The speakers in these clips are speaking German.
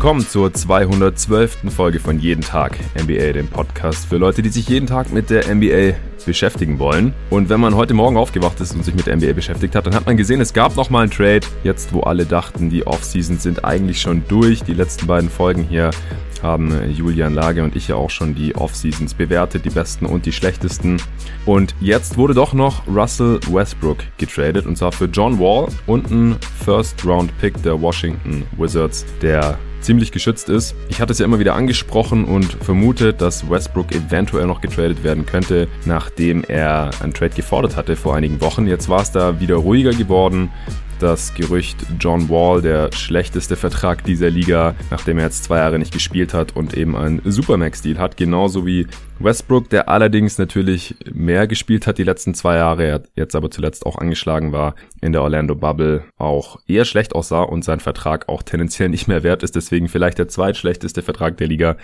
willkommen zur 212. Folge von Jeden Tag NBA, dem Podcast für Leute, die sich jeden Tag mit der NBA beschäftigen wollen. Und wenn man heute Morgen aufgewacht ist und sich mit der NBA beschäftigt hat, dann hat man gesehen, es gab nochmal einen Trade. Jetzt, wo alle dachten, die Offseasons sind eigentlich schon durch. Die letzten beiden Folgen hier haben Julian Lage und ich ja auch schon die Offseasons bewertet, die besten und die schlechtesten. Und jetzt wurde doch noch Russell Westbrook getradet und zwar für John Wall und ein First Round Pick der Washington Wizards, der ziemlich geschützt ist. Ich hatte es ja immer wieder angesprochen und vermutet, dass Westbrook eventuell noch getradet werden könnte, nachdem er einen Trade gefordert hatte vor einigen Wochen. Jetzt war es da wieder ruhiger geworden das Gerücht John Wall, der schlechteste Vertrag dieser Liga, nachdem er jetzt zwei Jahre nicht gespielt hat und eben einen Supermax-Deal hat, genauso wie Westbrook, der allerdings natürlich mehr gespielt hat die letzten zwei Jahre, jetzt aber zuletzt auch angeschlagen war in der Orlando Bubble, auch eher schlecht aussah und sein Vertrag auch tendenziell nicht mehr wert ist, deswegen vielleicht der zweitschlechteste Vertrag der Liga.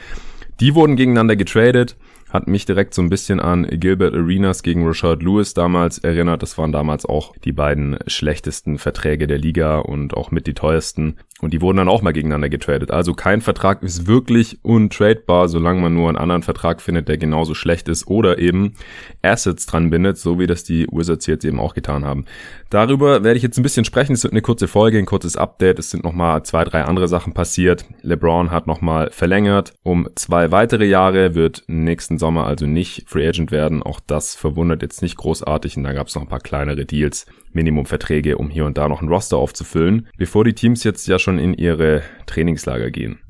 Die wurden gegeneinander getradet hat mich direkt so ein bisschen an Gilbert Arenas gegen Rashad Lewis damals erinnert. Das waren damals auch die beiden schlechtesten Verträge der Liga und auch mit die teuersten. Und die wurden dann auch mal gegeneinander getradet. Also kein Vertrag ist wirklich untradebar, solange man nur einen anderen Vertrag findet, der genauso schlecht ist oder eben Assets dran bindet, so wie das die Wizards jetzt eben auch getan haben. Darüber werde ich jetzt ein bisschen sprechen. Es wird eine kurze Folge, ein kurzes Update. Es sind nochmal zwei, drei andere Sachen passiert. LeBron hat nochmal verlängert um zwei weitere Jahre, wird nächsten Sommer also nicht Free Agent werden. Auch das verwundert jetzt nicht großartig. Und da gab es noch ein paar kleinere Deals, Minimumverträge, um hier und da noch ein Roster aufzufüllen, bevor die Teams jetzt ja schon in ihre Trainingslager gehen.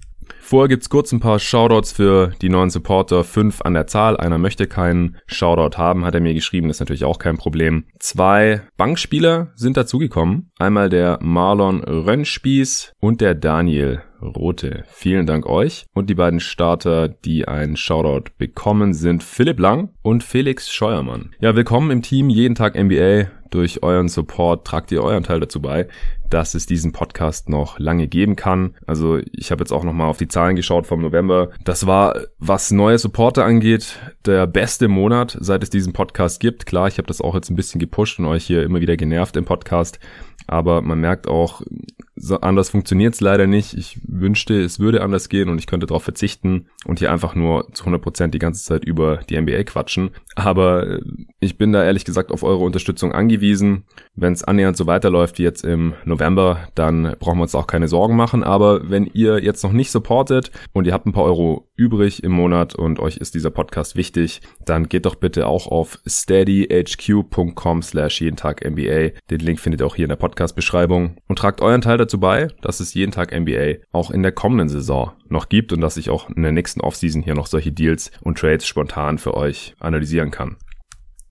Vorher gibt's kurz ein paar Shoutouts für die neuen Supporter. Fünf an der Zahl. Einer möchte keinen Shoutout haben, hat er mir geschrieben. Ist natürlich auch kein Problem. Zwei Bankspieler sind dazugekommen. Einmal der Marlon Rönnspieß und der Daniel Rote. Vielen Dank euch. Und die beiden Starter, die einen Shoutout bekommen, sind Philipp Lang und Felix Scheuermann. Ja, willkommen im Team Jeden Tag NBA. Durch euren Support tragt ihr euren Teil dazu bei, dass es diesen Podcast noch lange geben kann. Also ich habe jetzt auch nochmal auf die Zahlen geschaut vom November. Das war, was neue Supporter angeht, der beste Monat, seit es diesen Podcast gibt. Klar, ich habe das auch jetzt ein bisschen gepusht und euch hier immer wieder genervt im Podcast. Aber man merkt auch, so anders funktioniert es leider nicht. Ich wünschte, es würde anders gehen und ich könnte darauf verzichten und hier einfach nur zu 100% die ganze Zeit über die NBA quatschen. Aber äh, ich bin da ehrlich gesagt auf eure Unterstützung angewiesen. Wenn es annähernd so weiterläuft wie jetzt im November, dann brauchen wir uns auch keine Sorgen machen. Aber wenn ihr jetzt noch nicht supportet und ihr habt ein paar Euro übrig im Monat und euch ist dieser Podcast wichtig, dann geht doch bitte auch auf steadyhq.com slash jeden Tag NBA. Den Link findet ihr auch hier in der Podcast-Beschreibung und tragt euren Teil dazu bei, dass es jeden Tag NBA auch in der kommenden Saison noch gibt und dass ich auch in der nächsten Offseason hier noch solche Deals und Trades spontan für euch analysieren kann.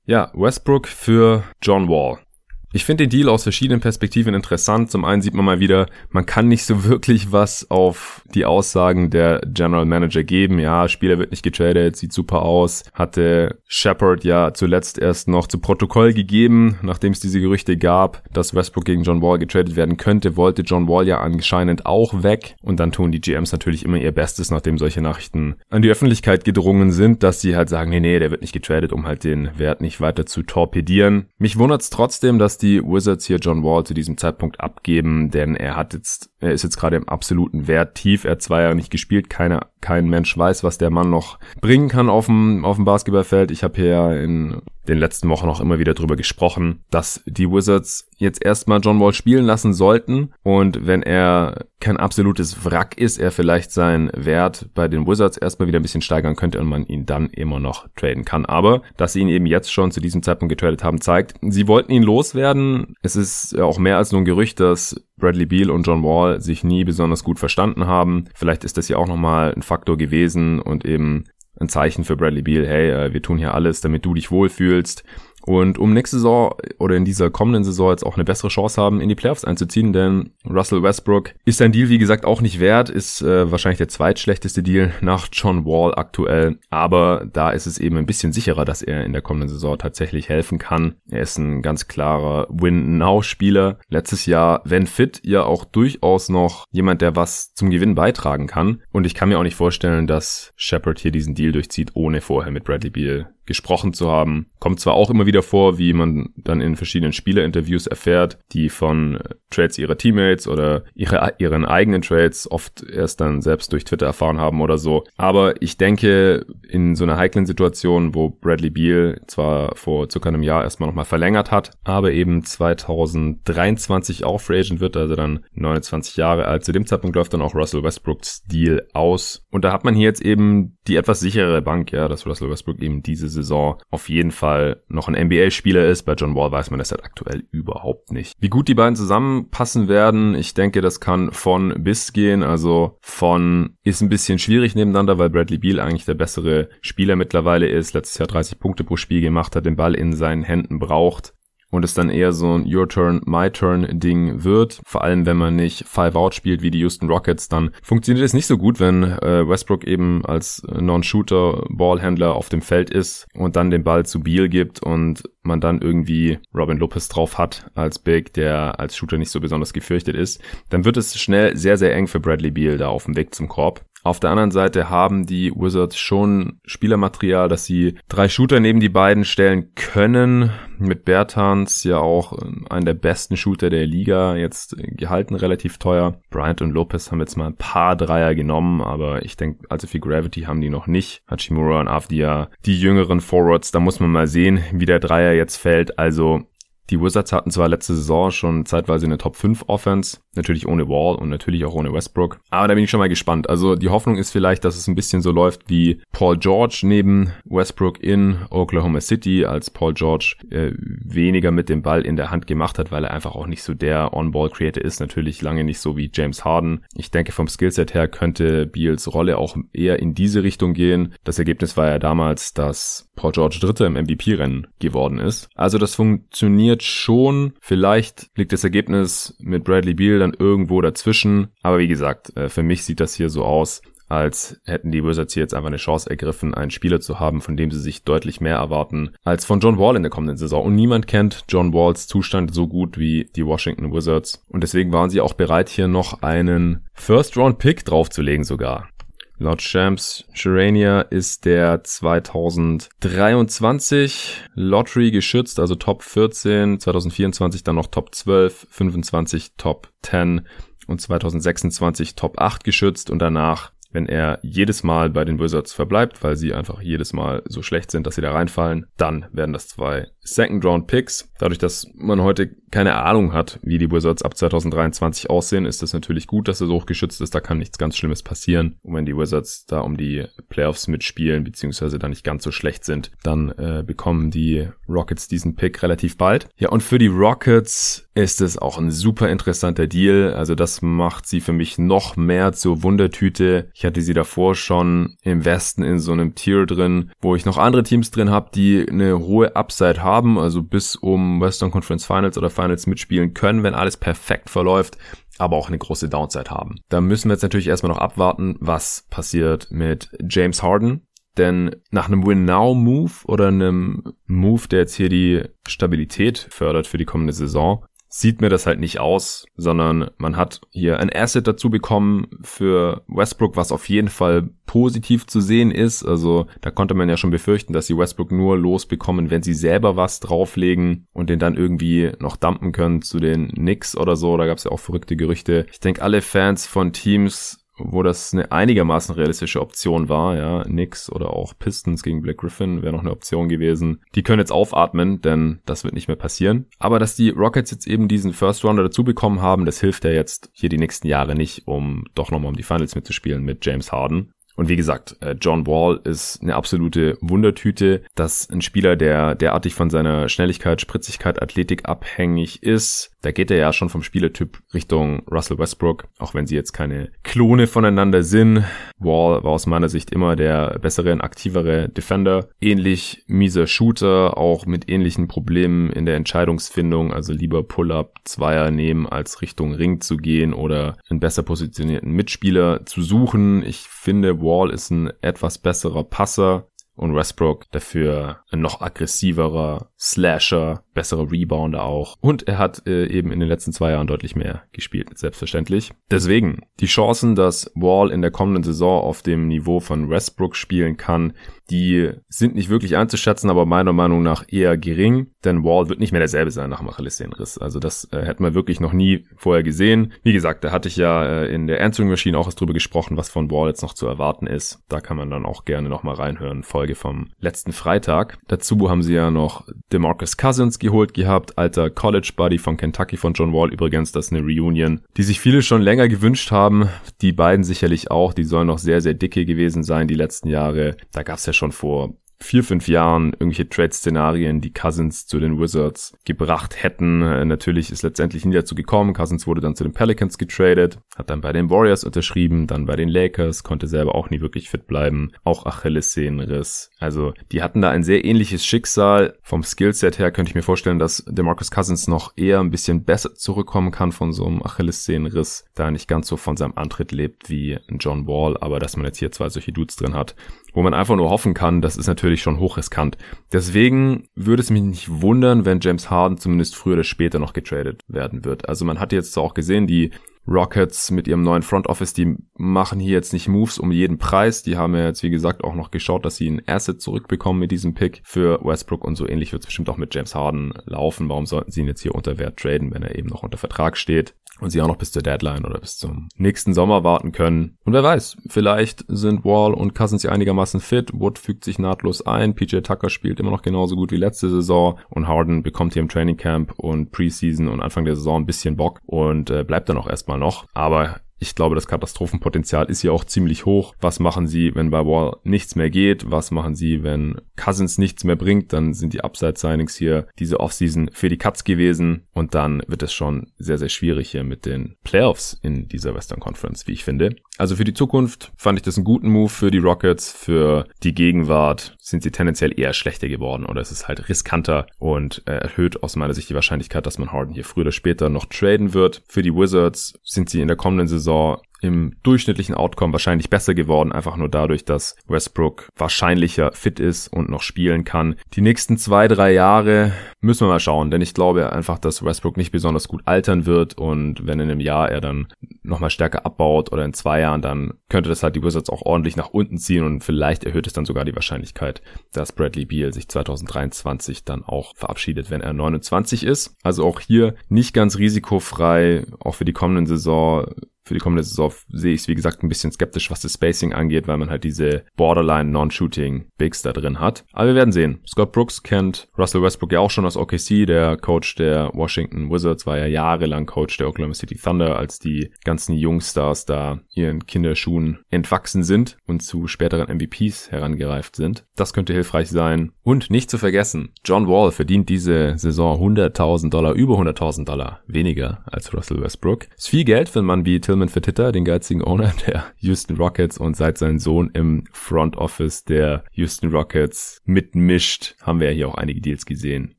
Ja, Westbrook für John Wall. Ich finde den Deal aus verschiedenen Perspektiven interessant. Zum einen sieht man mal wieder, man kann nicht so wirklich was auf die Aussagen der General Manager geben. Ja, Spieler wird nicht getradet, sieht super aus. Hatte Shepard ja zuletzt erst noch zu Protokoll gegeben, nachdem es diese Gerüchte gab, dass Westbrook gegen John Wall getradet werden könnte, wollte John Wall ja anscheinend auch weg. Und dann tun die GMs natürlich immer ihr Bestes, nachdem solche Nachrichten an die Öffentlichkeit gedrungen sind, dass sie halt sagen, nee, nee, der wird nicht getradet, um halt den Wert nicht weiter zu torpedieren. Mich wundert es trotzdem, dass die die Wizards hier John Wall zu diesem Zeitpunkt abgeben, denn er hat jetzt, er ist jetzt gerade im absoluten Wert tief. Er hat zwei Jahre nicht gespielt. Keine, kein Mensch weiß, was der Mann noch bringen kann auf dem, auf dem Basketballfeld. Ich habe hier in den letzten Wochen auch immer wieder drüber gesprochen, dass die Wizards jetzt erstmal John Wall spielen lassen sollten und wenn er kein absolutes Wrack ist, er vielleicht seinen Wert bei den Wizards erstmal wieder ein bisschen steigern könnte und man ihn dann immer noch traden kann. Aber, dass sie ihn eben jetzt schon zu diesem Zeitpunkt getradet haben, zeigt, sie wollten ihn loswerden. Es ist auch mehr als nur ein Gerücht, dass Bradley Beal und John Wall sich nie besonders gut verstanden haben. Vielleicht ist das ja auch nochmal ein Faktor gewesen und eben ein Zeichen für Bradley Beal, hey, äh, wir tun hier alles, damit du dich wohlfühlst. Und um nächste Saison oder in dieser kommenden Saison jetzt auch eine bessere Chance haben, in die Playoffs einzuziehen, denn Russell Westbrook ist sein Deal, wie gesagt, auch nicht wert, ist äh, wahrscheinlich der zweitschlechteste Deal nach John Wall aktuell. Aber da ist es eben ein bisschen sicherer, dass er in der kommenden Saison tatsächlich helfen kann. Er ist ein ganz klarer Win-Now-Spieler. Letztes Jahr, wenn fit, ja auch durchaus noch jemand, der was zum Gewinn beitragen kann. Und ich kann mir auch nicht vorstellen, dass Shepard hier diesen Deal durchzieht, ohne vorher mit Bradley Beal gesprochen zu haben. Kommt zwar auch immer wieder vor, wie man dann in verschiedenen Spielerinterviews erfährt, die von Trades ihrer Teammates oder ihre, ihren eigenen Trades oft erst dann selbst durch Twitter erfahren haben oder so. Aber ich denke, in so einer heiklen Situation, wo Bradley Beal zwar vor circa einem Jahr erstmal nochmal verlängert hat, aber eben 2023 auch Free Agent wird, also dann 29 Jahre alt. Zu dem Zeitpunkt läuft dann auch Russell Westbrooks Deal aus. Und da hat man hier jetzt eben die etwas sichere Bank, ja, dass Russell Westbrook eben diese Saison auf jeden Fall noch ein NBA-Spieler ist. Bei John Wall weiß man das halt aktuell überhaupt nicht. Wie gut die beiden zusammenpassen werden, ich denke, das kann von bis gehen. Also von ist ein bisschen schwierig nebeneinander, weil Bradley Beal eigentlich der bessere Spieler mittlerweile ist. Letztes Jahr 30 Punkte pro Spiel gemacht hat, den Ball in seinen Händen braucht und es dann eher so ein Your Turn, My Turn Ding wird. Vor allem, wenn man nicht Five Out spielt wie die Houston Rockets, dann funktioniert es nicht so gut, wenn äh, Westbrook eben als Non-Shooter Ballhändler auf dem Feld ist und dann den Ball zu Beal gibt und man dann irgendwie Robin Lopez drauf hat als Big, der als Shooter nicht so besonders gefürchtet ist, dann wird es schnell sehr, sehr eng für Bradley Beal da auf dem Weg zum Korb. Auf der anderen Seite haben die Wizards schon Spielermaterial, dass sie drei Shooter neben die beiden stellen können. Mit Bertans ja auch ähm, einen der besten Shooter der Liga, jetzt gehalten relativ teuer. Bryant und Lopez haben jetzt mal ein paar Dreier genommen, aber ich denke, allzu viel Gravity haben die noch nicht. Hachimura und Avdia, die jüngeren Forwards, da muss man mal sehen, wie der Dreier jetzt fällt. Also die Wizards hatten zwar letzte Saison schon zeitweise eine Top 5 Offense, natürlich ohne Wall und natürlich auch ohne Westbrook. Aber da bin ich schon mal gespannt. Also die Hoffnung ist vielleicht, dass es ein bisschen so läuft wie Paul George neben Westbrook in Oklahoma City, als Paul George äh, weniger mit dem Ball in der Hand gemacht hat, weil er einfach auch nicht so der On-Ball-Creator ist. Natürlich lange nicht so wie James Harden. Ich denke, vom Skillset her könnte Beals Rolle auch eher in diese Richtung gehen. Das Ergebnis war ja damals, dass Paul George Dritter im MVP-Rennen geworden ist. Also das funktioniert funktioniert schon. Vielleicht liegt das Ergebnis mit Bradley Beal dann irgendwo dazwischen. Aber wie gesagt, äh, für mich sieht das hier so aus, als hätten die Wizards hier jetzt einfach eine Chance ergriffen, einen Spieler zu haben, von dem sie sich deutlich mehr erwarten als von John Wall in der kommenden Saison. Und niemand kennt John Walls Zustand so gut wie die Washington Wizards. Und deswegen waren sie auch bereit, hier noch einen First-Round-Pick draufzulegen sogar. Laut Shams Sharania ist der 2023 Lottery geschützt, also Top 14, 2024 dann noch Top 12, 25 Top 10 und 2026 Top 8 geschützt und danach wenn er jedes Mal bei den Wizards verbleibt, weil sie einfach jedes Mal so schlecht sind, dass sie da reinfallen, dann werden das zwei Second-Round-Picks. Dadurch, dass man heute keine Ahnung hat, wie die Wizards ab 2023 aussehen, ist es natürlich gut, dass er so hoch geschützt ist. Da kann nichts ganz Schlimmes passieren. Und wenn die Wizards da um die Playoffs mitspielen, beziehungsweise da nicht ganz so schlecht sind, dann äh, bekommen die Rockets diesen Pick relativ bald. Ja, und für die Rockets ist es auch ein super interessanter Deal. Also das macht sie für mich noch mehr zur Wundertüte. Ich hatte sie davor schon im Westen in so einem Tier drin, wo ich noch andere Teams drin habe, die eine hohe Upside haben haben, also bis um Western Conference Finals oder Finals mitspielen können, wenn alles perfekt verläuft, aber auch eine große Downside haben. Da müssen wir jetzt natürlich erstmal noch abwarten, was passiert mit James Harden. Denn nach einem Win-Now-Move oder einem Move, der jetzt hier die Stabilität fördert für die kommende Saison, sieht mir das halt nicht aus, sondern man hat hier ein Asset dazu bekommen für Westbrook, was auf jeden Fall positiv zu sehen ist. Also da konnte man ja schon befürchten, dass sie Westbrook nur losbekommen, wenn sie selber was drauflegen und den dann irgendwie noch dumpen können zu den Knicks oder so. Da gab es ja auch verrückte Gerüchte. Ich denke, alle Fans von Teams wo das eine einigermaßen realistische Option war, ja, Knicks oder auch Pistons gegen Black Griffin wäre noch eine Option gewesen. Die können jetzt aufatmen, denn das wird nicht mehr passieren. Aber dass die Rockets jetzt eben diesen First Rounder dazu bekommen haben, das hilft ja jetzt hier die nächsten Jahre nicht, um doch nochmal um die Finals mitzuspielen mit James Harden. Und wie gesagt, äh, John Wall ist eine absolute Wundertüte, dass ein Spieler, der derartig von seiner Schnelligkeit, Spritzigkeit, Athletik abhängig ist, da geht er ja schon vom Spielertyp Richtung Russell Westbrook, auch wenn sie jetzt keine Klone voneinander sind. Wall war aus meiner Sicht immer der bessere und aktivere Defender. Ähnlich mieser Shooter, auch mit ähnlichen Problemen in der Entscheidungsfindung, also lieber Pull-up Zweier nehmen, als Richtung Ring zu gehen oder einen besser positionierten Mitspieler zu suchen. Ich finde, Wall ist ein etwas besserer Passer und Westbrook dafür ein noch aggressiverer Slasher, bessere Rebounder auch. Und er hat äh, eben in den letzten zwei Jahren deutlich mehr gespielt, selbstverständlich. Deswegen, die Chancen, dass Wall in der kommenden Saison auf dem Niveau von Westbrook spielen kann, die sind nicht wirklich einzuschätzen, aber meiner Meinung nach eher gering, denn Wall wird nicht mehr derselbe sein nach Achillessehnenriss. Also das äh, hätten wir wirklich noch nie vorher gesehen. Wie gesagt, da hatte ich ja äh, in der Answering Machine auch was drüber gesprochen, was von Wall jetzt noch zu erwarten ist. Da kann man dann auch gerne nochmal reinhören. Folge vom letzten Freitag. Dazu haben sie ja noch DeMarcus Cousins geholt gehabt, alter College Buddy von Kentucky von John Wall übrigens. Das ist eine Reunion, die sich viele schon länger gewünscht haben. Die beiden sicherlich auch. Die sollen noch sehr, sehr dicke gewesen sein die letzten Jahre. Da gab es ja schon vor vier, fünf Jahren irgendwelche Trade-Szenarien, die Cousins zu den Wizards gebracht hätten. Äh, natürlich ist letztendlich nie dazu gekommen. Cousins wurde dann zu den Pelicans getradet, hat dann bei den Warriors unterschrieben, dann bei den Lakers, konnte selber auch nie wirklich fit bleiben. Auch Achillessehnenriss. Also die hatten da ein sehr ähnliches Schicksal. Vom Skillset her könnte ich mir vorstellen, dass DeMarcus Cousins noch eher ein bisschen besser zurückkommen kann von so einem Achillessehnenriss, da er nicht ganz so von seinem Antritt lebt wie John Wall, aber dass man jetzt hier zwei solche Dudes drin hat, wo man einfach nur hoffen kann, das ist natürlich schon hochriskant. Deswegen würde es mich nicht wundern, wenn James Harden zumindest früher oder später noch getradet werden wird. Also man hat jetzt auch gesehen, die Rockets mit ihrem neuen Front Office, die machen hier jetzt nicht Moves um jeden Preis. Die haben ja jetzt, wie gesagt, auch noch geschaut, dass sie ein Asset zurückbekommen mit diesem Pick für Westbrook und so ähnlich wird es bestimmt auch mit James Harden laufen. Warum sollten sie ihn jetzt hier unter Wert traden, wenn er eben noch unter Vertrag steht? Und sie auch noch bis zur Deadline oder bis zum nächsten Sommer warten können. Und wer weiß, vielleicht sind Wall und Cousins ja einigermaßen fit, Wood fügt sich nahtlos ein, PJ Tucker spielt immer noch genauso gut wie letzte Saison und Harden bekommt hier im Training Camp und Preseason und Anfang der Saison ein bisschen Bock und äh, bleibt dann auch erstmal noch. Aber ich glaube, das Katastrophenpotenzial ist hier auch ziemlich hoch. Was machen sie, wenn bei Wall nichts mehr geht? Was machen sie, wenn Cousins nichts mehr bringt? Dann sind die Upside-Signings hier diese Offseason für die Cuts gewesen. Und dann wird es schon sehr, sehr schwierig hier mit den Playoffs in dieser Western Conference, wie ich finde. Also für die Zukunft fand ich das einen guten Move für die Rockets. Für die Gegenwart sind sie tendenziell eher schlechter geworden oder es ist halt riskanter und äh, erhöht aus meiner Sicht die Wahrscheinlichkeit, dass man Harden hier früher oder später noch traden wird. Für die Wizards sind sie in der kommenden Saison im durchschnittlichen Outcome wahrscheinlich besser geworden, einfach nur dadurch, dass Westbrook wahrscheinlicher fit ist und noch spielen kann. Die nächsten zwei, drei Jahre müssen wir mal schauen, denn ich glaube einfach, dass Westbrook nicht besonders gut altern wird und wenn in einem Jahr er dann nochmal stärker abbaut oder in zwei Jahren, dann könnte das halt die Wizards auch ordentlich nach unten ziehen und vielleicht erhöht es dann sogar die Wahrscheinlichkeit, dass Bradley Beal sich 2023 dann auch verabschiedet, wenn er 29 ist. Also auch hier nicht ganz risikofrei, auch für die kommenden Saison für die kommende Saison sehe ich es, wie gesagt, ein bisschen skeptisch, was das Spacing angeht, weil man halt diese Borderline Non-Shooting Bigs da drin hat. Aber wir werden sehen. Scott Brooks kennt Russell Westbrook ja auch schon aus OKC. Der Coach der Washington Wizards war ja jahrelang Coach der Oklahoma City Thunder, als die ganzen Jungstars da ihren Kinderschuhen entwachsen sind und zu späteren MVPs herangereift sind. Das könnte hilfreich sein. Und nicht zu vergessen, John Wall verdient diese Saison 100.000 Dollar, über 100.000 Dollar weniger als Russell Westbrook. Ist viel Geld, wenn man wie Till Tillman Fertitta, den geizigen Owner der Houston Rockets. Und seit sein Sohn im Front Office der Houston Rockets mitmischt, haben wir ja hier auch einige Deals gesehen,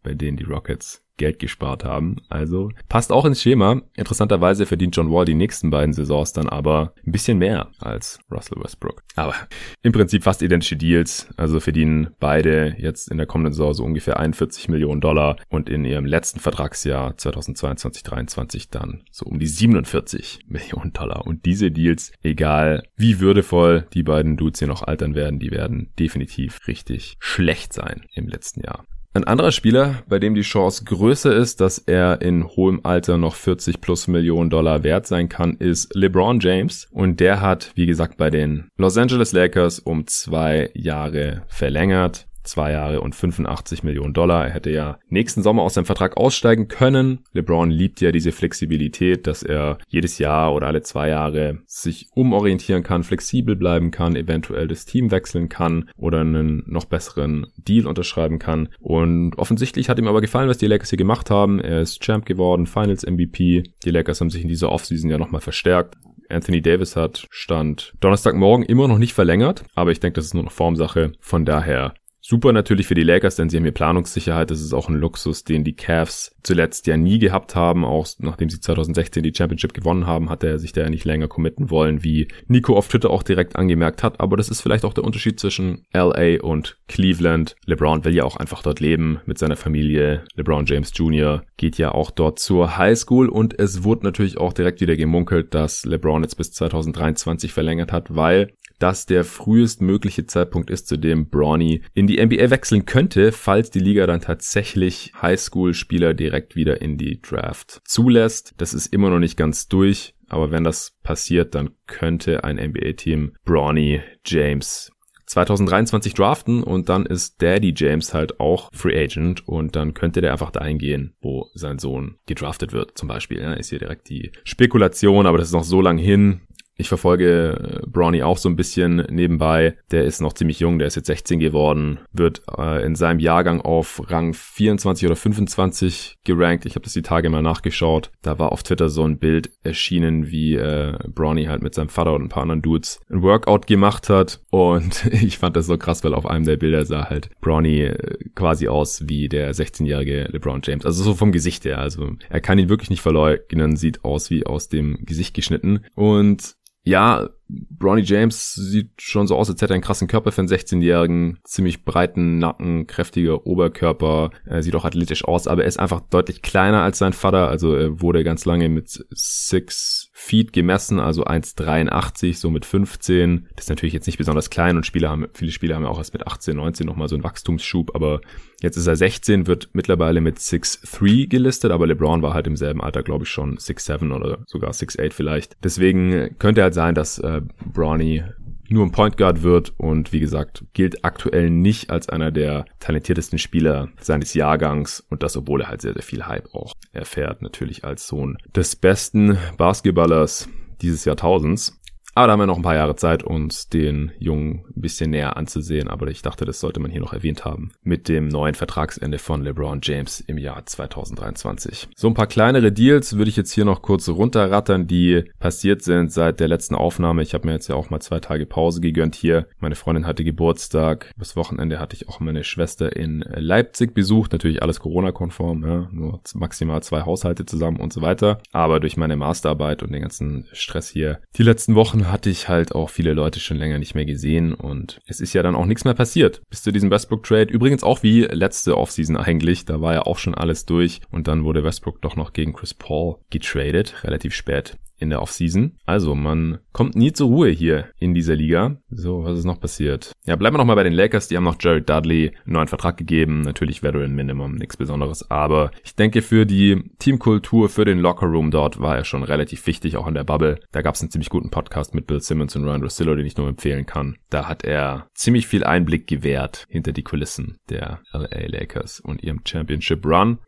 bei denen die Rockets Geld gespart haben. Also passt auch ins Schema. Interessanterweise verdient John Wall die nächsten beiden Saisons dann aber ein bisschen mehr als Russell Westbrook. Aber im Prinzip fast identische Deals. Also verdienen beide jetzt in der kommenden Saison so ungefähr 41 Millionen Dollar und in ihrem letzten Vertragsjahr 2022-23 dann so um die 47 Millionen Dollar. Und diese Deals, egal wie würdevoll die beiden Dudes hier noch altern werden, die werden definitiv richtig schlecht sein im letzten Jahr. Ein anderer Spieler, bei dem die Chance größer ist, dass er in hohem Alter noch 40 plus Millionen Dollar wert sein kann, ist LeBron James. Und der hat, wie gesagt, bei den Los Angeles Lakers um zwei Jahre verlängert zwei Jahre und 85 Millionen Dollar. Er hätte ja nächsten Sommer aus seinem Vertrag aussteigen können. LeBron liebt ja diese Flexibilität, dass er jedes Jahr oder alle zwei Jahre sich umorientieren kann, flexibel bleiben kann, eventuell das Team wechseln kann oder einen noch besseren Deal unterschreiben kann. Und offensichtlich hat ihm aber gefallen, was die Lakers hier gemacht haben. Er ist Champ geworden, Finals MVP. Die Lakers haben sich in dieser Offseason ja nochmal verstärkt. Anthony Davis hat Stand Donnerstagmorgen immer noch nicht verlängert, aber ich denke, das ist nur noch Formsache. Von daher Super natürlich für die Lakers, denn sie haben hier Planungssicherheit. Das ist auch ein Luxus, den die Cavs zuletzt ja nie gehabt haben. Auch nachdem sie 2016 die Championship gewonnen haben, hat er sich da ja nicht länger committen wollen, wie Nico auf Twitter auch direkt angemerkt hat. Aber das ist vielleicht auch der Unterschied zwischen LA und Cleveland. LeBron will ja auch einfach dort leben mit seiner Familie. LeBron James Jr. geht ja auch dort zur High School und es wurde natürlich auch direkt wieder gemunkelt, dass LeBron jetzt bis 2023 verlängert hat, weil das der frühestmögliche Zeitpunkt ist, zu dem Brawny in die NBA wechseln könnte, falls die Liga dann tatsächlich Highschool-Spieler direkt wieder in die Draft zulässt. Das ist immer noch nicht ganz durch. Aber wenn das passiert, dann könnte ein NBA-Team Brawny James 2023 draften und dann ist Daddy James halt auch Free Agent und dann könnte der einfach dahin gehen, wo sein Sohn gedraftet wird zum Beispiel. Ja, ist hier direkt die Spekulation, aber das ist noch so lang hin. Ich verfolge äh, Brawny auch so ein bisschen nebenbei. Der ist noch ziemlich jung, der ist jetzt 16 geworden, wird äh, in seinem Jahrgang auf Rang 24 oder 25 gerankt. Ich habe das die Tage mal nachgeschaut. Da war auf Twitter so ein Bild erschienen, wie äh, Brawny halt mit seinem Vater und ein paar anderen Dudes ein Workout gemacht hat. Und ich fand das so krass, weil auf einem der Bilder sah halt Brawny äh, quasi aus wie der 16-jährige LeBron James. Also so vom Gesicht her. Also er kann ihn wirklich nicht verleugnen, sieht aus wie aus dem Gesicht geschnitten. Und ja, Bronny James sieht schon so aus, als hätte er einen krassen Körper für einen 16-Jährigen, ziemlich breiten Nacken, kräftiger Oberkörper, er sieht auch athletisch aus, aber er ist einfach deutlich kleiner als sein Vater, also er wurde ganz lange mit 6 Feet gemessen, also 1,83, so mit 15. Das ist natürlich jetzt nicht besonders klein und Spieler haben, viele Spieler haben ja auch erst mit 18, 19 nochmal so einen Wachstumsschub, aber jetzt ist er 16, wird mittlerweile mit 6'3 gelistet, aber LeBron war halt im selben Alter, glaube ich, schon 6'7 oder sogar 6'8 vielleicht. Deswegen könnte halt sein, dass äh, Brawny nur ein Point Guard wird und wie gesagt gilt aktuell nicht als einer der talentiertesten Spieler seines Jahrgangs und das obwohl er halt sehr sehr viel Hype auch erfährt natürlich als Sohn des besten Basketballers dieses Jahrtausends aber da haben wir noch ein paar Jahre Zeit, uns den Jungen ein bisschen näher anzusehen. Aber ich dachte, das sollte man hier noch erwähnt haben. Mit dem neuen Vertragsende von LeBron James im Jahr 2023. So ein paar kleinere Deals würde ich jetzt hier noch kurz runterrattern, die passiert sind seit der letzten Aufnahme. Ich habe mir jetzt ja auch mal zwei Tage Pause gegönnt hier. Meine Freundin hatte Geburtstag. Bis Wochenende hatte ich auch meine Schwester in Leipzig besucht. Natürlich alles Corona-konform, ja? nur maximal zwei Haushalte zusammen und so weiter. Aber durch meine Masterarbeit und den ganzen Stress hier die letzten Wochen hatte ich halt auch viele Leute schon länger nicht mehr gesehen und es ist ja dann auch nichts mehr passiert. Bis zu diesem Westbrook-Trade. Übrigens auch wie letzte Offseason eigentlich. Da war ja auch schon alles durch und dann wurde Westbrook doch noch gegen Chris Paul getradet, relativ spät in der Offseason. Also man kommt nie zur Ruhe hier in dieser Liga. So, was ist noch passiert? Ja, bleiben wir noch mal bei den Lakers. Die haben noch Jared Dudley einen neuen Vertrag gegeben. Natürlich Veteran Minimum, nichts Besonderes. Aber ich denke für die Teamkultur, für den Lockerroom dort war er schon relativ wichtig, auch in der Bubble. Da gab es einen ziemlich guten Podcast mit Bill Simmons und Ryan Rossillo, den ich nur empfehlen kann. Da hat er ziemlich viel Einblick gewährt hinter die Kulissen der LA Lakers und ihrem Championship Run.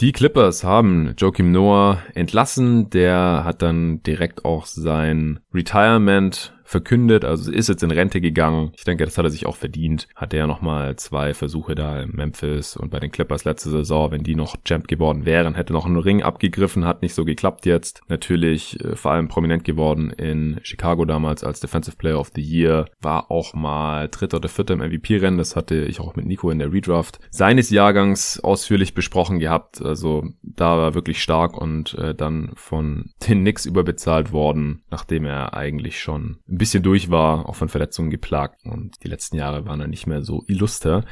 Die Clippers haben Joachim Noah entlassen. Der hat dann direkt auch sein Retirement verkündet, also ist jetzt in Rente gegangen. Ich denke, das hat er sich auch verdient. Hatte ja nochmal zwei Versuche da in Memphis und bei den Clippers letzte Saison, wenn die noch Champ geworden wären, hätte noch einen Ring abgegriffen, hat nicht so geklappt jetzt. Natürlich äh, vor allem prominent geworden in Chicago damals als Defensive Player of the Year, war auch mal dritter oder vierter im MVP-Rennen, das hatte ich auch mit Nico in der Redraft seines Jahrgangs ausführlich besprochen gehabt, also da war er wirklich stark und äh, dann von den Knicks überbezahlt worden, nachdem er eigentlich schon ein bisschen durch war, auch von Verletzungen geplagt und die letzten Jahre waren dann nicht mehr so illuster.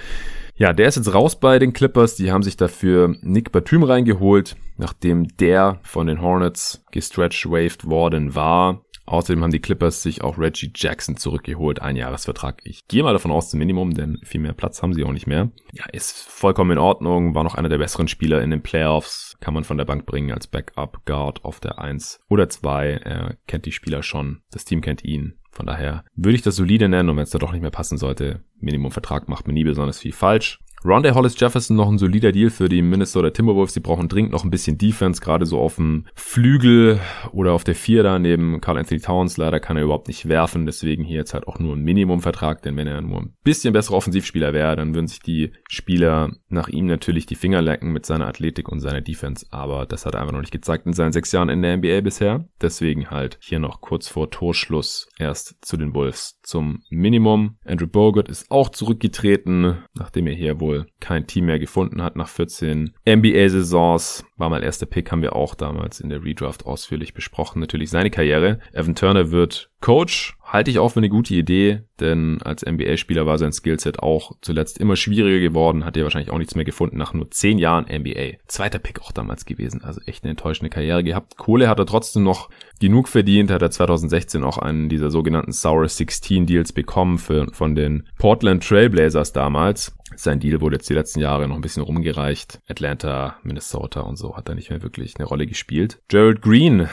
Ja, der ist jetzt raus bei den Clippers. Die haben sich dafür Nick Batum reingeholt, nachdem der von den Hornets gestretched waved worden war. Außerdem haben die Clippers sich auch Reggie Jackson zurückgeholt, ein Jahresvertrag. Ich gehe mal davon aus zum Minimum, denn viel mehr Platz haben sie auch nicht mehr. Ja, ist vollkommen in Ordnung, war noch einer der besseren Spieler in den Playoffs, kann man von der Bank bringen als Backup Guard auf der 1 oder 2. Er kennt die Spieler schon, das Team kennt ihn. Von daher würde ich das solide nennen und wenn es da doch nicht mehr passen sollte, Minimumvertrag macht mir nie besonders viel falsch. Rondé Hollis Jefferson noch ein solider Deal für die Minnesota Timberwolves. Die brauchen dringend noch ein bisschen Defense, gerade so auf dem Flügel oder auf der Vier da neben Carl Anthony Towns. Leider kann er überhaupt nicht werfen, deswegen hier jetzt halt auch nur ein Minimumvertrag, denn wenn er nur ein bisschen besserer Offensivspieler wäre, dann würden sich die Spieler nach ihm natürlich die Finger lecken mit seiner Athletik und seiner Defense, aber das hat er einfach noch nicht gezeigt in seinen sechs Jahren in der NBA bisher. Deswegen halt hier noch kurz vor Torschluss erst zu den Wolves zum Minimum. Andrew Bogut ist auch zurückgetreten, nachdem er hier wohl kein Team mehr gefunden hat nach 14 NBA-Saisons. War mal erster Pick, haben wir auch damals in der Redraft ausführlich besprochen. Natürlich seine Karriere. Evan Turner wird Coach halte ich auch für eine gute Idee, denn als NBA-Spieler war sein Skillset auch zuletzt immer schwieriger geworden, hat er wahrscheinlich auch nichts mehr gefunden nach nur zehn Jahren NBA. Zweiter Pick auch damals gewesen, also echt eine enttäuschende Karriere gehabt. Kohle hat er trotzdem noch genug verdient, hat er 2016 auch einen dieser sogenannten Sour 16 Deals bekommen für, von den Portland Trailblazers damals. Sein Deal wurde jetzt die letzten Jahre noch ein bisschen rumgereicht. Atlanta, Minnesota und so hat er nicht mehr wirklich eine Rolle gespielt. Gerald Green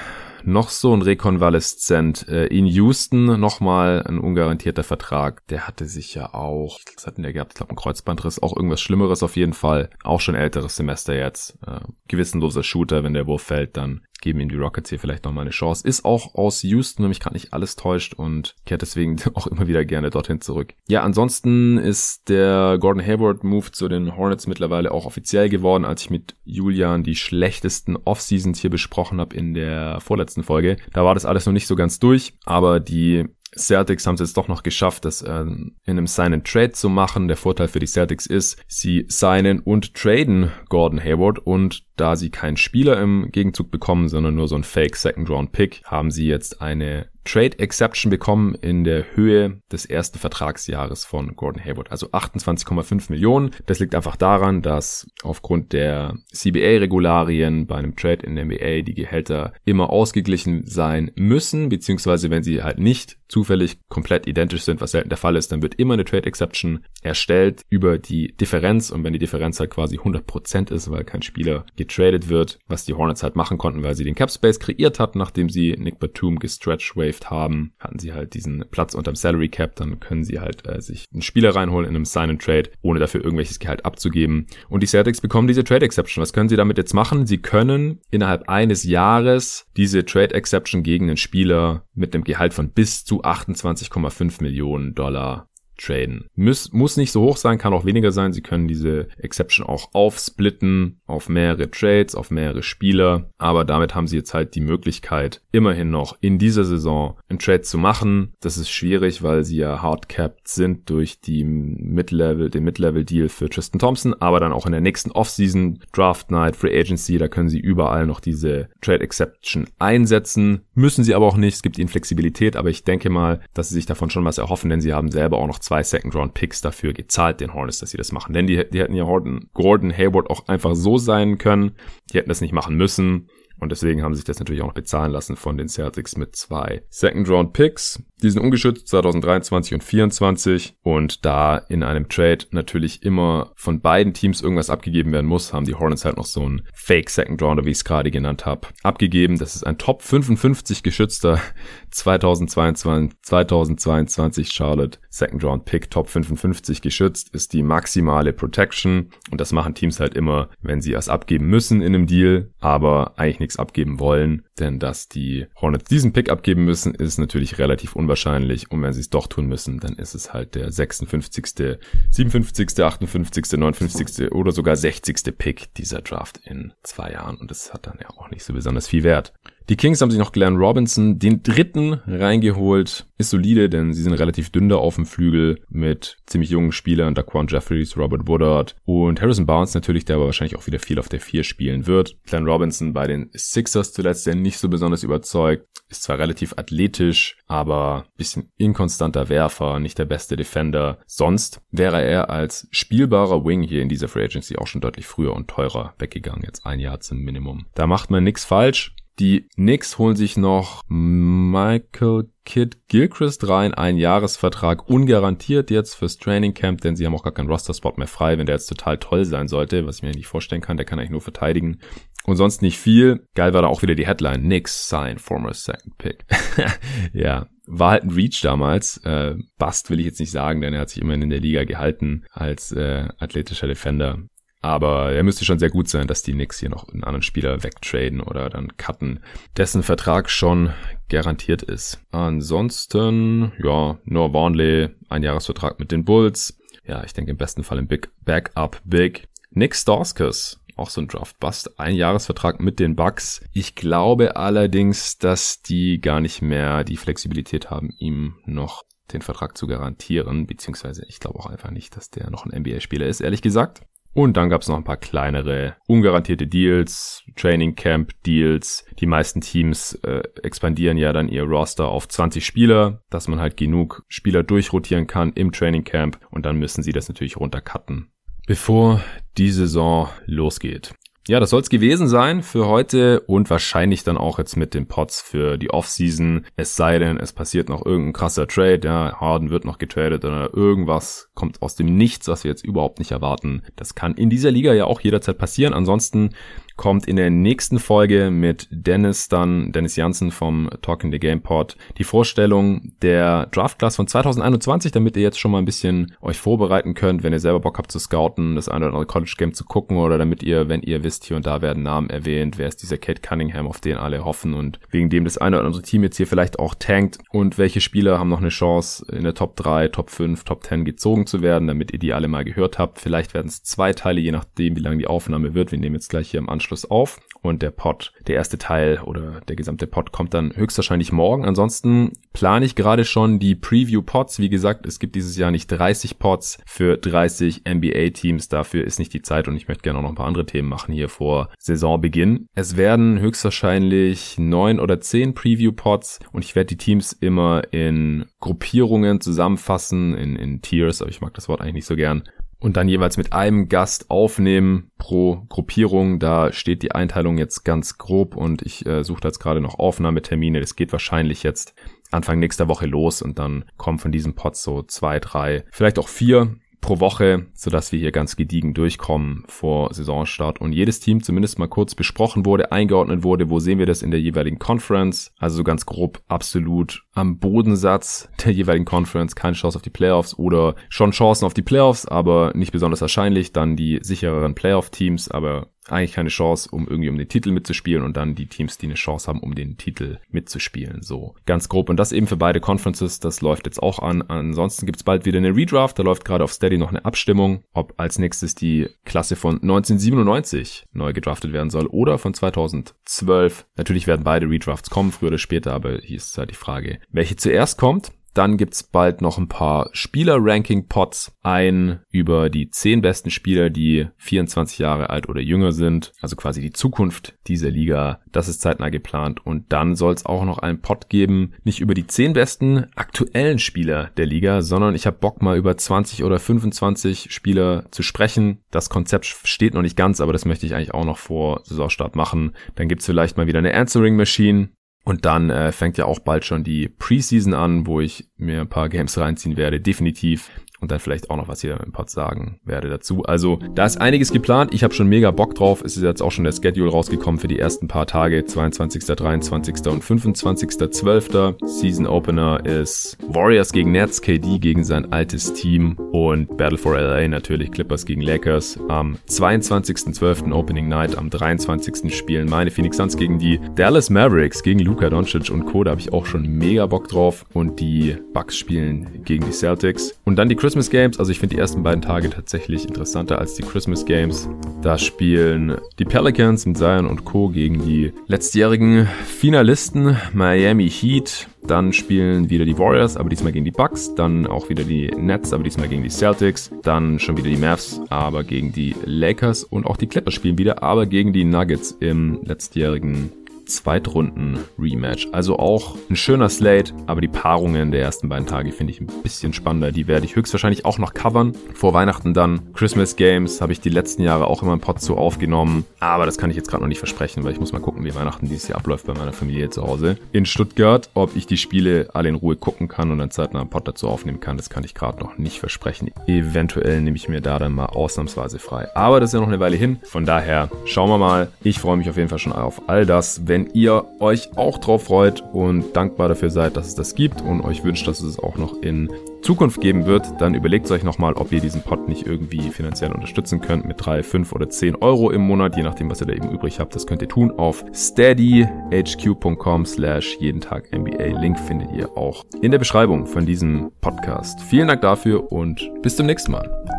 noch so ein Rekonvaleszent. Äh, in Houston nochmal ein ungarantierter Vertrag. Der hatte sich ja auch, was hatten der gehabt? Ich glaube, ein Kreuzbandriss, auch irgendwas Schlimmeres auf jeden Fall. Auch schon älteres Semester jetzt. Äh, gewissenloser Shooter, wenn der Wurf fällt, dann geben ihm die Rockets hier vielleicht nochmal eine Chance. Ist auch aus Houston, wenn gerade nicht alles täuscht und kehrt deswegen auch immer wieder gerne dorthin zurück. Ja, ansonsten ist der Gordon Hayward Move zu den Hornets mittlerweile auch offiziell geworden, als ich mit Julian die schlechtesten Offseasons hier besprochen habe in der vorletzten Folge. Da war das alles noch nicht so ganz durch, aber die Celtics haben es jetzt doch noch geschafft, das ähm, in einem Sign-and-Trade zu machen. Der Vorteil für die Celtics ist, sie signen und traden Gordon Hayward und da sie keinen Spieler im Gegenzug bekommen, sondern nur so ein Fake Second-Round-Pick, haben sie jetzt eine Trade Exception bekommen in der Höhe des ersten Vertragsjahres von Gordon Hayward, also 28,5 Millionen. Das liegt einfach daran, dass aufgrund der CBA-Regularien bei einem Trade in der NBA die Gehälter immer ausgeglichen sein müssen, beziehungsweise wenn sie halt nicht zufällig komplett identisch sind, was selten der Fall ist, dann wird immer eine Trade Exception erstellt über die Differenz und wenn die Differenz halt quasi 100% ist, weil kein Spieler getradet wird, was die Hornets halt machen konnten, weil sie den Cap Space kreiert hatten, nachdem sie Nick Batum gestretched gewaved haben, hatten sie halt diesen Platz unterm Salary Cap, dann können sie halt äh, sich einen Spieler reinholen in einem Sign and Trade, ohne dafür irgendwelches Gehalt abzugeben. Und die Celtics bekommen diese Trade Exception. Was können sie damit jetzt machen? Sie können innerhalb eines Jahres diese Trade Exception gegen einen Spieler mit einem Gehalt von bis zu 28,5 Millionen Dollar traden. Muss, muss nicht so hoch sein, kann auch weniger sein. Sie können diese Exception auch aufsplitten auf mehrere Trades, auf mehrere Spieler. Aber damit haben sie jetzt halt die Möglichkeit, immerhin noch in dieser Saison einen Trade zu machen. Das ist schwierig, weil sie ja hardcapped sind durch die Mid-Level, den Mid-Level-Deal für Tristan Thompson. Aber dann auch in der nächsten Offseason, Draft Night, Free Agency, da können sie überall noch diese Trade Exception einsetzen. Müssen sie aber auch nicht. Es gibt ihnen Flexibilität. Aber ich denke mal, dass sie sich davon schon was erhoffen, denn sie haben selber auch noch zwei Second-Round-Picks dafür gezahlt, den Hornets, dass sie das machen. Denn die, die hätten ja Gordon, Gordon Hayward auch einfach so sein können. Die hätten das nicht machen müssen. Und deswegen haben sich das natürlich auch noch bezahlen lassen von den Celtics mit zwei Second-Round-Picks. Die sind ungeschützt 2023 und 2024 und da in einem Trade natürlich immer von beiden Teams irgendwas abgegeben werden muss, haben die Hornets halt noch so einen Fake Second Rounder, wie ich es gerade genannt habe, abgegeben. Das ist ein Top 55 geschützter 2022, 2022 Charlotte Second Round Pick. Top 55 geschützt, ist die maximale Protection. Und das machen Teams halt immer, wenn sie es abgeben müssen in einem Deal, aber eigentlich nichts abgeben wollen, denn dass die Hornets diesen Pick abgeben müssen, ist natürlich relativ unwahrscheinlich. Und wenn sie es doch tun müssen, dann ist es halt der 56., 57., 58., 59. oder sogar 60. Pick dieser Draft in zwei Jahren. Und das hat dann ja auch nicht so besonders viel Wert. Die Kings haben sich noch Glenn Robinson, den dritten, reingeholt. Ist solide, denn sie sind relativ dünn da auf dem Flügel mit ziemlich jungen Spielern, Daquan Jeffries, Robert Woodard und Harrison Barnes natürlich, der aber wahrscheinlich auch wieder viel auf der 4 spielen wird. Glenn Robinson bei den Sixers zuletzt, der nicht so besonders überzeugt, ist zwar relativ athletisch, aber bisschen inkonstanter Werfer, nicht der beste Defender. Sonst wäre er als spielbarer Wing hier in dieser Free Agency auch schon deutlich früher und teurer weggegangen, jetzt ein Jahr zum Minimum. Da macht man nichts falsch. Die Knicks holen sich noch Michael Kid Gilchrist rein, ein Jahresvertrag ungarantiert jetzt fürs Training Camp, denn sie haben auch gar keinen Roster-Spot mehr frei, wenn der jetzt total toll sein sollte, was ich mir nicht vorstellen kann, der kann eigentlich nur verteidigen. Und sonst nicht viel. Geil war da auch wieder die Headline. Knicks sign former second pick. ja, war halt ein Reach damals. Äh, Bust will ich jetzt nicht sagen, denn er hat sich immerhin in der Liga gehalten als äh, athletischer Defender. Aber er müsste schon sehr gut sein, dass die Knicks hier noch einen anderen Spieler wegtraden oder dann cutten, dessen Vertrag schon garantiert ist. Ansonsten, ja, Noah Warnley, ein Jahresvertrag mit den Bulls. Ja, ich denke im besten Fall im Big Backup Big. Nick Stauskas, auch so ein Draft-Bust. Ein Jahresvertrag mit den Bucks. Ich glaube allerdings, dass die gar nicht mehr die Flexibilität haben, ihm noch den Vertrag zu garantieren, beziehungsweise ich glaube auch einfach nicht, dass der noch ein NBA-Spieler ist, ehrlich gesagt. Und dann gab es noch ein paar kleinere, ungarantierte Deals, Training Camp Deals. Die meisten Teams äh, expandieren ja dann ihr Roster auf 20 Spieler, dass man halt genug Spieler durchrotieren kann im Training Camp und dann müssen sie das natürlich runtercutten. Bevor die Saison losgeht. Ja, das soll's gewesen sein für heute und wahrscheinlich dann auch jetzt mit den Pots für die Offseason. Es sei denn, es passiert noch irgendein krasser Trade, ja, Harden wird noch getradet oder irgendwas kommt aus dem Nichts, was wir jetzt überhaupt nicht erwarten. Das kann in dieser Liga ja auch jederzeit passieren. Ansonsten kommt in der nächsten Folge mit Dennis dann, Dennis Janssen vom Talking the Game Pod, die Vorstellung der Draft Class von 2021, damit ihr jetzt schon mal ein bisschen euch vorbereiten könnt, wenn ihr selber Bock habt zu scouten, das eine oder andere College Game zu gucken oder damit ihr, wenn ihr wisst, hier und da werden Namen erwähnt, wer ist dieser Kate Cunningham, auf den alle hoffen und wegen dem das eine oder andere Team jetzt hier vielleicht auch tankt und welche Spieler haben noch eine Chance in der Top 3, Top 5, Top 10 gezogen zu werden, damit ihr die alle mal gehört habt. Vielleicht werden es zwei Teile, je nachdem, wie lange die Aufnahme wird. Wir nehmen jetzt gleich hier am Anschluss Anschluss auf und der Pod, der erste Teil oder der gesamte Pod kommt dann höchstwahrscheinlich morgen. Ansonsten plane ich gerade schon die Preview-Pods. Wie gesagt, es gibt dieses Jahr nicht 30 Pods für 30 NBA-Teams. Dafür ist nicht die Zeit und ich möchte gerne auch noch ein paar andere Themen machen hier vor Saisonbeginn. Es werden höchstwahrscheinlich neun oder zehn Preview-Pods und ich werde die Teams immer in Gruppierungen zusammenfassen, in, in Tiers, aber ich mag das Wort eigentlich nicht so gern und dann jeweils mit einem Gast aufnehmen pro Gruppierung. Da steht die Einteilung jetzt ganz grob und ich äh, suche jetzt gerade noch Aufnahmetermine. Das geht wahrscheinlich jetzt Anfang nächster Woche los und dann kommen von diesem Pod so zwei, drei, vielleicht auch vier pro Woche, sodass wir hier ganz gediegen durchkommen vor Saisonstart und jedes Team zumindest mal kurz besprochen wurde, eingeordnet wurde, wo sehen wir das in der jeweiligen Conference, also so ganz grob absolut am Bodensatz der jeweiligen Conference, keine Chance auf die Playoffs oder schon Chancen auf die Playoffs, aber nicht besonders wahrscheinlich, dann die sichereren Playoff-Teams, aber eigentlich keine Chance, um irgendwie um den Titel mitzuspielen und dann die Teams, die eine Chance haben, um den Titel mitzuspielen. So ganz grob. Und das eben für beide Conferences, das läuft jetzt auch an. Ansonsten gibt's bald wieder eine Redraft, da läuft gerade auf Steady noch eine Abstimmung, ob als nächstes die Klasse von 1997 neu gedraftet werden soll oder von 2012. Natürlich werden beide Redrafts kommen, früher oder später, aber hier ist halt die Frage, welche zuerst kommt. Dann gibt's bald noch ein paar Spieler-Ranking-Pots. Ein über die 10 besten Spieler, die 24 Jahre alt oder jünger sind. Also quasi die Zukunft dieser Liga. Das ist zeitnah geplant. Und dann soll es auch noch einen Pot geben. Nicht über die 10 besten aktuellen Spieler der Liga, sondern ich habe Bock mal über 20 oder 25 Spieler zu sprechen. Das Konzept steht noch nicht ganz, aber das möchte ich eigentlich auch noch vor Saisonstart machen. Dann gibt's vielleicht mal wieder eine Answering Machine. Und dann äh, fängt ja auch bald schon die Preseason an, wo ich mir ein paar Games reinziehen werde, definitiv und dann vielleicht auch noch was hier im Pod sagen werde dazu. Also da ist einiges geplant. Ich habe schon mega Bock drauf. Es ist jetzt auch schon der Schedule rausgekommen für die ersten paar Tage. 22., 23. und 25.12. Season Opener ist Warriors gegen Nets, KD gegen sein altes Team und Battle for LA natürlich Clippers gegen Lakers. Am 22.12. Opening Night, am 23. spielen meine Phoenix Suns gegen die Dallas Mavericks, gegen Luka Doncic und Co. Da habe ich auch schon mega Bock drauf. Und die Bucks spielen gegen die Celtics. Und dann die Chris Christmas Games. Also ich finde die ersten beiden Tage tatsächlich interessanter als die Christmas Games. Da spielen die Pelicans mit Zion und Co. gegen die letztjährigen Finalisten Miami Heat. Dann spielen wieder die Warriors, aber diesmal gegen die Bucks. Dann auch wieder die Nets, aber diesmal gegen die Celtics. Dann schon wieder die Mavs, aber gegen die Lakers. Und auch die Clippers spielen wieder, aber gegen die Nuggets im letztjährigen Zweitrunden-Rematch. Also auch ein schöner Slate, aber die Paarungen der ersten beiden Tage finde ich ein bisschen spannender. Die werde ich höchstwahrscheinlich auch noch covern. Vor Weihnachten dann. Christmas Games habe ich die letzten Jahre auch immer im Pod zu aufgenommen. Aber das kann ich jetzt gerade noch nicht versprechen, weil ich muss mal gucken, wie Weihnachten dieses Jahr abläuft bei meiner Familie zu Hause. In Stuttgart, ob ich die Spiele alle in Ruhe gucken kann und dann zeitnah einen Pod dazu aufnehmen kann, das kann ich gerade noch nicht versprechen. Eventuell nehme ich mir da dann mal ausnahmsweise frei. Aber das ist ja noch eine Weile hin. Von daher schauen wir mal. Ich freue mich auf jeden Fall schon auf all das. Wenn ihr euch auch drauf freut und dankbar dafür seid, dass es das gibt und euch wünscht, dass es auch noch in Zukunft geben wird, dann überlegt euch nochmal, ob ihr diesen Pod nicht irgendwie finanziell unterstützen könnt mit 3, 5 oder 10 Euro im Monat, je nachdem, was ihr da eben übrig habt. Das könnt ihr tun auf steadyhq.com slash jeden Tag NBA. Link findet ihr auch in der Beschreibung von diesem Podcast. Vielen Dank dafür und bis zum nächsten Mal.